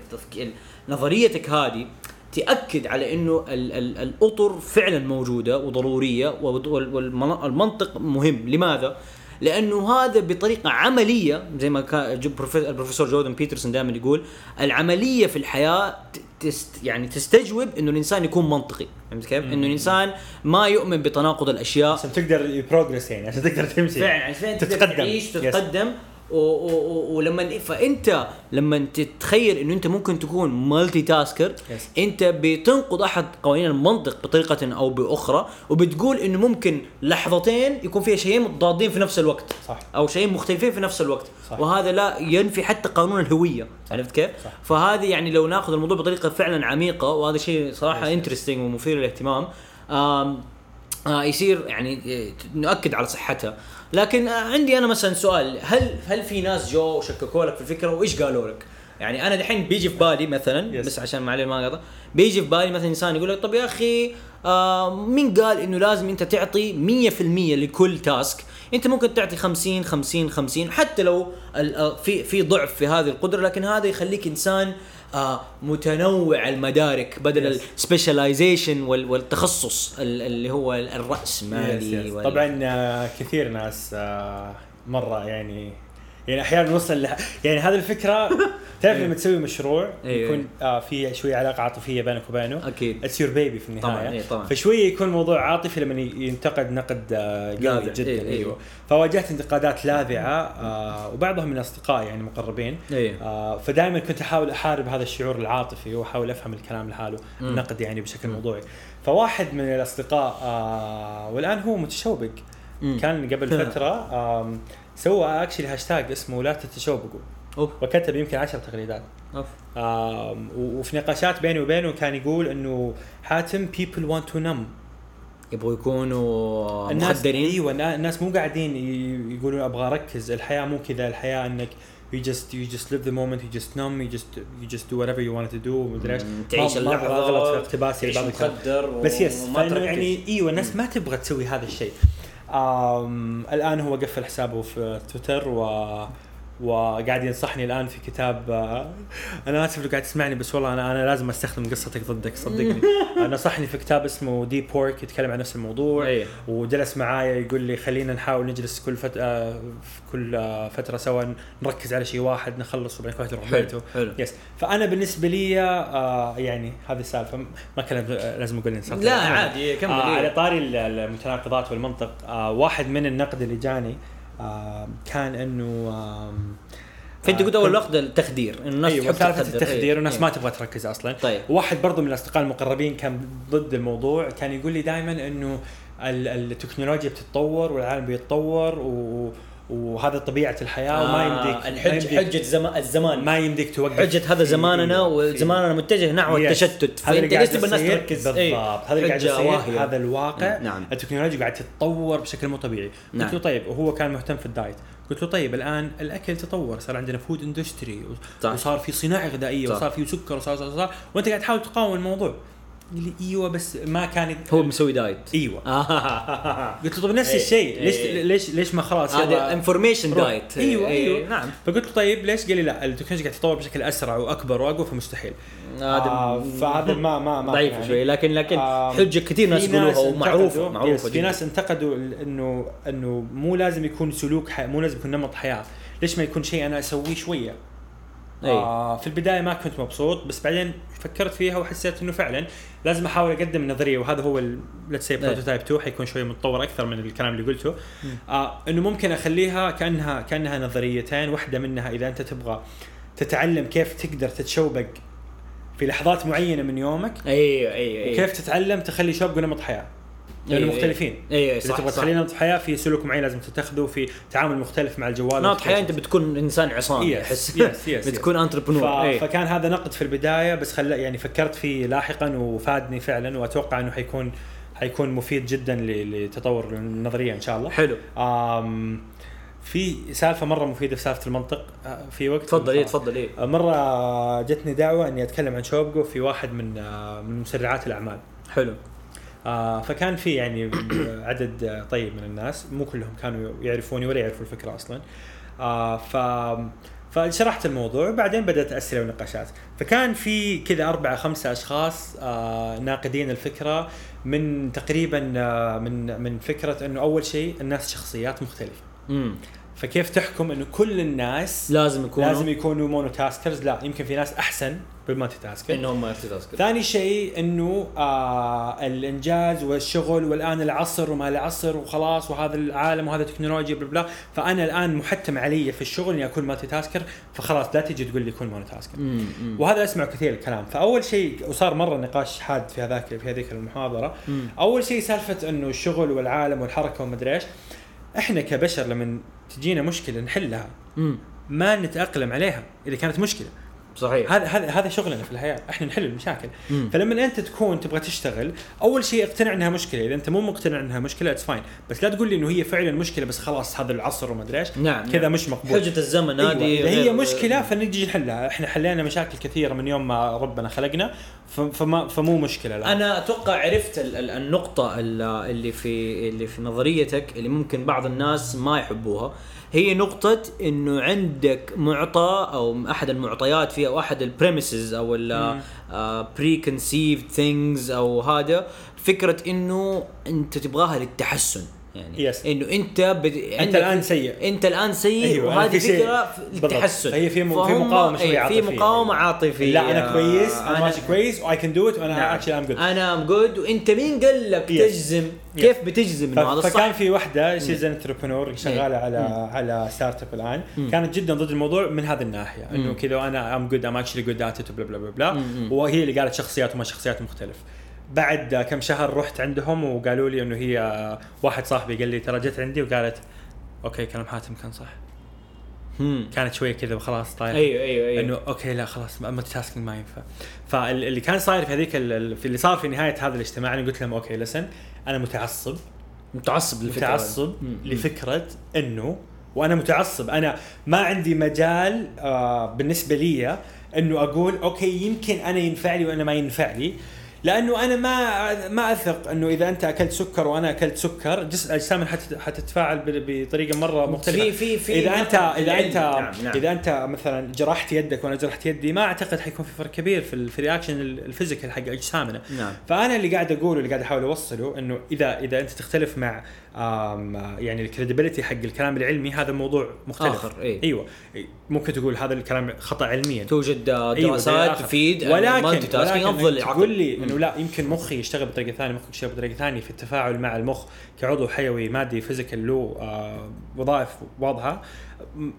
S1: نظريتك هذه تأكد على إنه ال- ال- الأطر فعلا موجودة وضرورية والمنطق مهم لماذا؟ لأنه هذا بطريقة عملية زي ما كان البروفيسور جوردن بيترسون دائما يقول العملية في الحياة تست يعني تستجوب إنه الإنسان يكون منطقي فهمت كيف؟ إنه الإنسان ما يؤمن بتناقض الأشياء
S2: عشان تقدر يبروجرس يعني عشان تقدر تمشي
S1: فعلا عشان تقدر
S2: تتقدم.
S1: تعيش
S2: Yes.
S1: تتقدم و- ولما فانت لما تتخيل إنه أنت ممكن تكون مالتي تاسكر
S2: Yes.
S1: أنت بتنقض أحد قوانين المنطق بطريقة أو بأخرى وبتقول إنه ممكن لحظتين يكون فيها شيئين متضادين في نفس الوقت
S2: صح.
S1: أو شيئين مختلفين في نفس الوقت
S2: صح.
S1: وهذا لا ينفي حتى قانون الهوية عرفت كيف
S2: صح.
S1: فهذه يعني لو ناخذ الموضوع بطريقة فعلا عميقة وهذا شيء صراحة
S2: Yes, yes.
S1: انترستنج ومثير للاهتمام آم آه يصير يعني نؤكد على صحتها لكن عندي أنا مثلا سؤال هل هل في ناس جو شككوا لك في الفكرة وإيش قالوا لك؟ يعني أنا دحين بيجي في بالي مثلا
S2: Yes.
S1: بس عشان ما عليه ما قطع بيجي في بالي مثلا إنسان يقول لك طب يا أخي آه مين قال إنه لازم أنت تعطي 100% لكل task أنت ممكن تعطي 50 50 50 حتى لو آه، في في ضعف في هذه القدرة لكن هذا يخليك إنسان آه متنوع المدارك بدل
S2: Yes.
S1: ال specialization والتخصص ال- اللي هو الرأسمالي
S2: Yes, yes.
S1: وال-
S2: طبعا آه، كثير ناس آه، مرة يعني يعني أحيانا نوصل لح... يعني هذه الفكرة تعرف لما تسوي مشروع
S1: أيوة.
S2: يكون آه في شوية علاقة عاطفية بينك وبينه.
S1: أكيد.
S2: it's your baby في النهاية.
S1: طبعاً، إيه، طبعاً.
S2: فشوية يكون موضوع عاطفي لما ينتقد نقد آه، قوي جدا.
S1: إيه، إيه.
S2: أيوه. فواجهت انتقادات لاذعة آه وبعضهم من أصدقائي يعني مقربين.
S1: إيه.
S2: آه فدائما كنت أحاول أحارب هذا الشعور العاطفي وأحاول أفهم الكلام لحاله. النقد يعني بشكل. موضوعي. فواحد من الأصدقاء آه والآن هو متشوبق.
S1: مم.
S2: كان قبل فترة سوى actually هاشتاج اسمه لا تتشوبقوا
S1: أوف.
S2: وكتب يمكن عشر تغريدات
S1: أوف.
S2: آم، وفي نقاشات بيني وبينه كان يقول إنه حاتم people want to numb.
S1: يبغوا يكونوا
S2: الناس
S1: مخدرين.
S2: إيوه النا- الناس مو قاعدين يقولون أبغى أركز الحياة مو كذا الحياة إنك you just you just live the moment you just numb you just you just do whatever you want to do مدري
S1: إيش. تعيش اللحظة
S2: أغلط في اقتباسي
S1: تعيش. مخدر
S2: بس
S1: yes.
S2: يعني إيوه الناس ما تبغى تسوي هذا الشيء. الآن هو قفل حسابه في تويتر و وقاعد ينصحني الآن في كتاب آه، أنا اسف لو قاعد تسمعني بس والله أنا أنا لازم أستخدم قصتك ضدك صدقني. [LAUGHS] نصحني في كتاب اسمه Deep Work يتكلم عن نفس الموضوع
S1: إيه.
S2: وجلس معايا يقول لي خلينا نحاول نجلس كل فت... آه، في كل آه، فترة سوا نركز على شيء واحد نخلص وبعدين كل واحد يروح بيته. يس فأنا بالنسبة لي يعني هذه السالفة ما كان لازم أقول صرت-
S1: لا عادي كمل
S2: آه على
S1: إيه.
S2: طاري ال- المتناقضات والمنطق واحد من النقد اللي جاني كان إنه
S1: فانت
S2: آه،
S1: قلت
S2: أول
S1: لقطه التخدير إنه الناس
S2: أيوه
S1: تحب تخدر.
S2: التخدير والناس
S1: إيه.
S2: ما تبغى تركز أصلا
S1: طيب
S2: واحد برضو من الأصدقاء المقربين كان ضد الموضوع كان يقول لي دائما إنه ال- التكنولوجيا بتتطور والعالم بيتطور و... وهذا طبيعة الحياة وما يمديك
S1: آه الحج
S2: ما يمديك
S1: حجة زمان الزمان
S2: ما يمديك توقف
S1: حجة هذا زماننا وزماننا متجه نحو. التشتت
S2: فإنت
S1: ليش تبغى الناس؟ تركز
S2: بالضبط
S1: إيه.
S2: هذا اللي قاعد يصير. هذا الواقع
S1: نعم.
S2: التكنولوجيا قاعد تتطور بشكل مو طبيعي
S1: نعم.
S2: قلت له طيب وهو كان مهتم في ال diet قلت له طيب الآن الأكل تطور صار عندنا food
S1: industry.
S2: وصار في صناعة غذائية
S1: صح.
S2: وصار في سكر وصار صار, صار وأنت قاعد تحاول تقاوم الموضوع إيوه بس ما كان
S1: هو مسوي diet
S2: إيوه [LAUGHS]
S1: آه.
S2: قلت له طيب نفس
S1: إيه،
S2: الشيء ليش
S1: إيه.
S2: ليش ليش ما خلاص
S1: هذا
S2: information.
S1: diet
S2: إيوه إيوه
S1: نعم
S2: فقلت له طيب ليش؟ قال لي لا التكنولوجيا قاعد تتطور بشكل أسرع وأكبر وأقوى فمستحيل
S1: هذا
S2: آه فهذا ما ما ما
S1: ضعيف. شوي لكن لكن
S2: آه،
S1: حجة كثير ناس يقولوها ومعروفة
S2: معروفة في. ناس انتقدوا انه إنه مو لازم يكون سلوك. مو لازم يكون نمط حياة ليش ما يكون شيء أنا أسويه
S1: شوية.
S2: آه في البداية ما كنت مبسوط بس بعدين فكرت فيها وحسيت إنه فعلا لازم أحاول أقدم نظريه وهذا هو let's
S1: see.
S2: prototype 2 حيكون شوية متطور أكثر من الكلام اللي قلته. آه إنه ممكن أخليها كانها كأنها نظريتين واحدة منها إذا أنت تبغى تتعلم كيف تقدر تتشوبق في لحظات معينة من يومك
S1: أيوه أيوه أيوه
S2: وكيف تتعلم تخلي شوبق ونمط حياة لأنه
S1: أيوة،
S2: مختلفين.
S1: أيوه
S2: إذا
S1: صح
S2: تبغى تخلي نمط حياة في سلوك معين لازم تتخذه في تعامل مختلف مع الجوال.
S1: نمط حياة أنت بتكون إنسان عصامي احس
S2: yes, yes,
S1: بتكون.
S2: ف...
S1: entrepreneur إيه.
S2: فكان هذا نقد في البداية بس خلى يعني فكرت فيه لاحقا وفادني فعلا وأتوقع إنه حيكون حيكون مفيد جدا لتطور النظرية إن شاء الله.
S1: حلو.
S2: آم في سالفة مرة مفيدة في سالفة المنطق آه، في وقت.
S1: تفضل
S2: إيه.
S1: تفضل إيه.
S2: مرة جتني دعوة إني أتكلم عن شوبجو في واحد من آه، من مسرعات الأعمال.
S1: حلو.
S2: آه فكان في يعني [CLEARS THROAT] عدد طيب من الناس مو كلهم كانوا يعرفوني ولا يعرفوا الفكرة أصلا. آه ف فشرحت الموضوع وبعدين بدأت اسئله ونقاشات. فكان في كذا أربعة خمسة أشخاص آه ناقدين الفكرة من تقريبا آه من من فكرة إنه أول شيء الناس شخصيات
S1: مختلفة.
S2: فكيف تحكم إنه كل الناس
S1: لازم يكونوا؟
S2: لازم يكونوا mono taskers لا يمكن في ناس أحسن بال multi
S1: tasker. إنهم multi tasker
S2: ثاني شيء إنه آه الإنجاز والشغل والآن العصر وما العصر وخلاص وهذا العالم وهذا التكنولوجيا blah blah. فأنا الآن محتم علي في الشغل إني أكون multi tasker فخلاص لا تجي تقول لي كون multi
S1: tasker
S2: وهذا أسمع كثير الكلام. فأول شيء وصار مرة نقاش حاد في هذاك في هذيك المحاضرة.
S1: مم.
S2: أول شيء سالفة إنه الشغل والعالم والحركة ومدري إيش. إحنا كبشر لما تجينا مشكلة نحلها. ما نتأقلم عليها إذا كانت مشكلة.
S1: صحيح.
S2: هذا هذا هذا شغلنا في الحياة. إحنا نحل المشاكل.
S1: مم.
S2: فلما انت تكون تبغى تشتغل أول شيء اقتنع إنها مشكلة. إذا أنت مو مقتنع إنها مشكلة it's fine بس لا تقول لي إنه هي فعلا مشكلة بس خلاص هذا العصر وما أدري إيش.
S1: نعم
S2: كذا
S1: نعم.
S2: مش مقبول.
S1: حجة الزمن
S2: أيوة.
S1: هذه
S2: إذا هي مشكلة فنجي نحلها. إحنا حلينا مشاكل كثيرة من يوم ما ربنا خلقنا فما فمو مشكلة لا
S1: أنا أتوقع عرفت ال- ال- النقطة ال- اللي في اللي في نظريتك اللي ممكن بعض الناس ما يحبوها. هي نقطة إنه عندك معطى أو أحد المعطيات فيها أو احد ال premises أو ال preconceived things أو هذا فكرة إنه أنت تبغاها للتحسن. يعني.
S2: Yes.
S1: إنه أنت بد...
S2: أنت الآن سيء.
S1: أنت الآن سيء
S2: أيوة،
S1: وهذه
S2: في فكرة.
S1: للتحسن
S2: فهي في م- في مقاومة شوية
S1: إيه، في
S2: عاطفية.
S1: مقاومة عاطفية.
S2: لا أنا كويس
S1: أنا
S2: ماشي كويس و I can do it
S1: وأنا.
S2: actually I'm good
S1: أنا I'm good وأنت مين قال لك
S2: Yes.
S1: تجزم؟ كيف بتجزم انه هذا
S2: فكان
S1: الصح
S2: في واحدة she's entrepreneur شغالة على على startup الان كانت جدا ضد الموضوع من هذه الناحية إنه كذا وأنا I'm good I'm actually good at بلا بلا بلا بلا وهي اللي قالت شخصيات وما شخصيات مختلف. بعد كم شهر رحت عندهم وقالوا لي إنه هي واحد صاحبي قال لي ترى جت عندي وقالت okay كلام حاتم كان صح.
S1: مم.
S2: كانت شوية كذا خلاص طايره
S1: أيوه أيوه أيوه.
S2: إنه okay لا خلاص multitasking ما ينفع. فاللي كان صاير في هذيك في اللي صار في نهاية هذا الاجتماع أنا قلت لهم okay listen أنا متعصب.
S1: متعصب للفكره
S2: متعصب. لفكرة إنه وأنا متعصب. أنا ما عندي مجال آه بالنسبة لي إنه أقول okay يمكن أنا ينفع لي وأنا ما ينفع لي. لأنه أنا ما ما أثق إنه إذا أنت أكلت سكر وأنا أكلت سكر جس اجسامنا حت- حتتفاعل بطريقة مرة مختلفة
S1: في في في إذا
S2: أنت
S1: إذا.
S2: أنت
S1: نعم نعم.
S2: إذا أنت مثلا جرحت يدك وأنا جرحت يدي ما أعتقد حيكون في فرق كبير في ال- في ال reaction ال physical حق أجسامنا
S1: نعم
S2: فأنا اللي قاعد أقوله اللي قاعد أحاول أوصله إنه اذا إذا أنت تختلف مع يعني ال credibility حق الكلام العلمي هذا موضوع مختلف
S1: آخر، إيه.
S2: أيوه ممكن تقول هذا الكلام خطأ علميا
S1: توجد آه،
S2: أيوة،
S1: دراسات
S2: الآخر.
S1: تفيد
S2: ولكن
S1: multitasking
S2: ولكن
S1: أفضل.
S2: تقول لي. إنه لا يمكن مخي يشتغل بطريقة ثانية مخك يشتغل بطريقة ثانية في التفاعل مع المخ كعضو حيوي مادي physical له آه وظائف واضحة.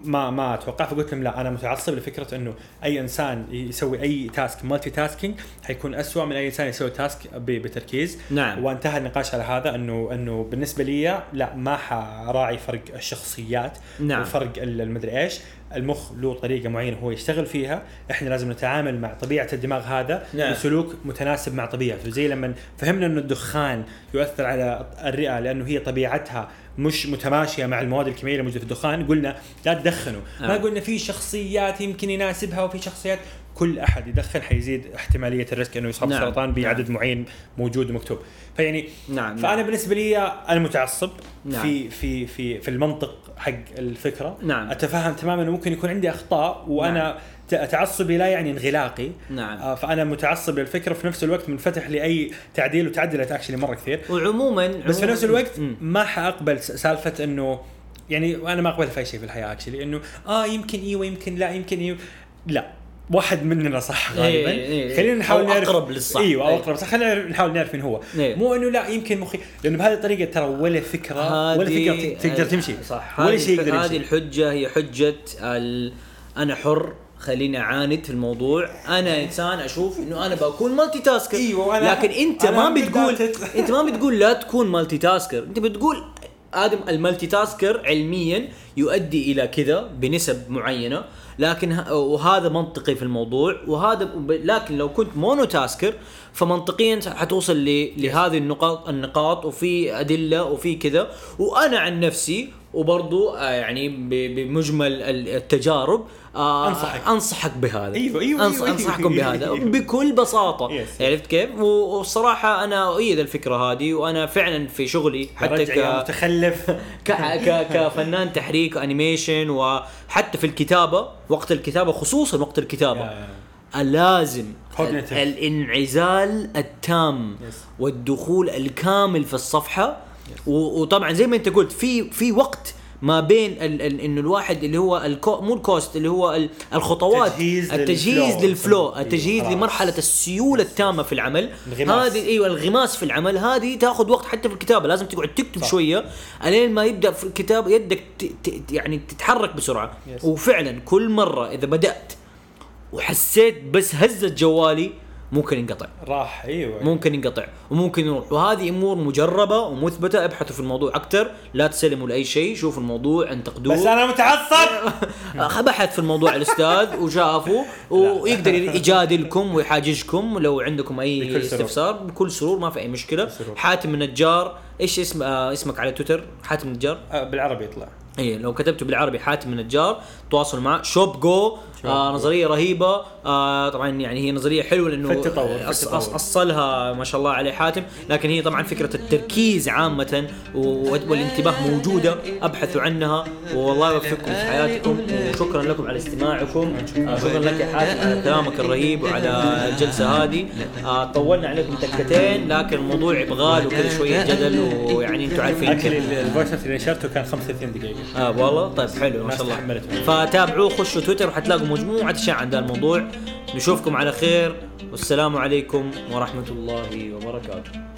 S2: ما ما أتوقع فقلت لهم لا أنا متعصب لفكرة إنه أي إنسان يسوي أي task multitasking حيكون اسوء من أي إنسان يسوي task بتركيز.
S1: نعم.
S2: وانتهى النقاش على هذا إنه إنه بالنسبة لي لا ما حراعي فرق الشخصيات
S1: نعم.
S2: وفرق ال- المدري إيش. المخ له طريقة معينة هو يشتغل فيها إحنا لازم نتعامل مع طبيعة الدماغ هذا
S1: نعم.
S2: بسلوك متناسب مع طبيعته زي لما فهمنا إنه الدخان يؤثر على الرئة لأنه هي طبيعتها مش متماشية مع المواد الكيميائية الموجوده في الدخان قلنا لا تدخنوا ما
S1: نعم.
S2: قلنا في شخصيات يمكن يناسبها وفي شخصيات كل أحد يدخن حيزيد احتمالية الريسك إنه يصاب
S1: نعم.
S2: سرطان
S1: نعم.
S2: بعدد معين موجود ومكتوب فيعني
S1: نعم
S2: فأنا
S1: نعم.
S2: بالنسبة لي أنا متعصب
S1: نعم.
S2: في في في في المنطق حق الفكرة
S1: نعم.
S2: أتفهم تماما إنه ممكن يكون عندي أخطاء وأنا
S1: نعم.
S2: تعصبي لا يعني انغلاقي
S1: نعم
S2: آه، فأنا متعصب للفكرة وفي نفس الوقت منفتح لأي تعديل وتعدلت actually مرة كثير
S1: وعموما
S2: بس في نفس الوقت
S1: مم.
S2: ما حأقبل سالفة إنه يعني أنا ما اقبل في أي شيء في الحياة actually إنه آه يمكن أيوه يمكن لا يمكن أيوه لا واحد مننا صح غالبا
S1: إيه، إيه.
S2: خلينا نحاول نعرف
S1: أقرب للصح.
S2: إيوه أو
S1: إيه.
S2: أقرب صح خلينا نحاول نعرف من هو
S1: إيه.
S2: مو إنه لا يمكن مخي لأنه بهذه الطريقة ترى ولا فكرة ولا فكرة
S1: هذه-
S2: تقدر تمشي
S1: صح
S2: ولا
S1: هذه
S2: شيء يقدر
S1: هذه
S2: يمشي
S1: الحجة هي حجة ال... أنا حر خليني أعاند في الموضوع أنا إنسان أشوف إنه أنا بكون
S2: multitasker وأنا-
S1: لكن
S2: أنت
S1: ما بتقول. أنت ما بتقول لا تكون multitasker أنت بتقول آدم ال multitasker علميا يؤدي إلى كذا بنسب معينة لكن. وهذا منطقي في الموضوع وهذا لكن لو كنت mono tasker فمنطقيا حتوصل. لهذه النقاط النقاط وفي أدلة وفي كذا وأنا عن نفسي وبرضو آه، يعني بمجمل ال- التجارب آه،
S2: أنصحك.
S1: أنصحك بهذا
S2: أيوة، أيوة،
S1: أنص-
S2: أيوة،
S1: أنصحكم
S2: أيوة،
S1: بهذا
S2: أيوة.
S1: بكل بساطة
S2: Yes.
S1: عرفت كيف؟ والصراحة أنا أؤيد الفكرة هذه وأنا فعلا في شغلي حتى ك...
S2: متخلف [LAUGHS]
S1: ك... ك... كفنان تحريك وانيميشن وحتى في الكتابة وقت الكتابة خصوصا وقت
S2: الكتابة
S1: لازم الانعزال التام. والدخول الكامل في الصفحة وطبعا زي ما انت قلت في في وقت ما بين ال ال إنه الواحد اللي هو الكو مو ال cost اللي هو ال- الخطوات
S2: تجهيز
S1: التجهيز
S2: لل
S1: flow.
S2: لل flow أيوة،
S1: التجهيز
S2: خلاص.
S1: لمرحلة السيولة التامة في العمل. هذه إيوه الانغماس في العمل هذه تاخذ وقت حتى في الكتابة لازم تقعد تكتب
S2: صح.
S1: شوية الين ما يبدأ في الكتاب يدك ت ت يعني تتحرك بسرعة
S2: Yes.
S1: وفعلا كل مرة إذا بدأت وحسيت بس هزت جوالي ممكن ينقطع.
S2: راح إيوه.
S1: ممكن ينقطع. وممكن يروح. وهذه أمور مجربة ومثبتة. ابحثوا في الموضوع أكثر لا تسلموا لأي شيء. شوفوا الموضوع انتقدوه.
S2: بس أنا متعصب! [LAUGHS]
S1: بحث في الموضوع الأستاذ وشافه ويقدر يجادلكم ويحاججكم لو عندكم
S2: أي.
S1: استفسار. بكل سرور ما في أي
S2: مشكلة.
S1: حاتم النجار إيش اسم آه اسمك على تويتر؟ حاتم النجار؟
S2: آه، بالعربي يطلع.
S1: اي لو كتبتوا بالعربي حاتم النجار تواصلوا معه شوب جو آه. نظرية رهيبة. آه طبعا يعني هي نظرية حلوة لأنه
S2: في التطور،
S1: أصلها ما شاء الله عليه حاتم. لكن هي طبعا فكرة التركيز عامة والانتباه موجودة أبحثوا عنها. والله يوفقكم في حياتكم. وشكرا لكم على استماعكم. آه شكرا لك يا حاتم على كلامك الرهيب وعلى الجلسة هذه. آه طولنا عليكم دقيقتين لكن الموضوع يبغى له كذا شوية جدل ويعني أنتم عارفين
S2: article ال focus اللي نشرته كان 35 دقيقة.
S1: آه والله؟ طيب حلو ما شاء الله. فتابعوه خشوا تويتر وحتلاقوا مجموعة أشياء عن ذا الموضوع. نشوفكم على خير. والسلام عليكم ورحمة الله وبركاته.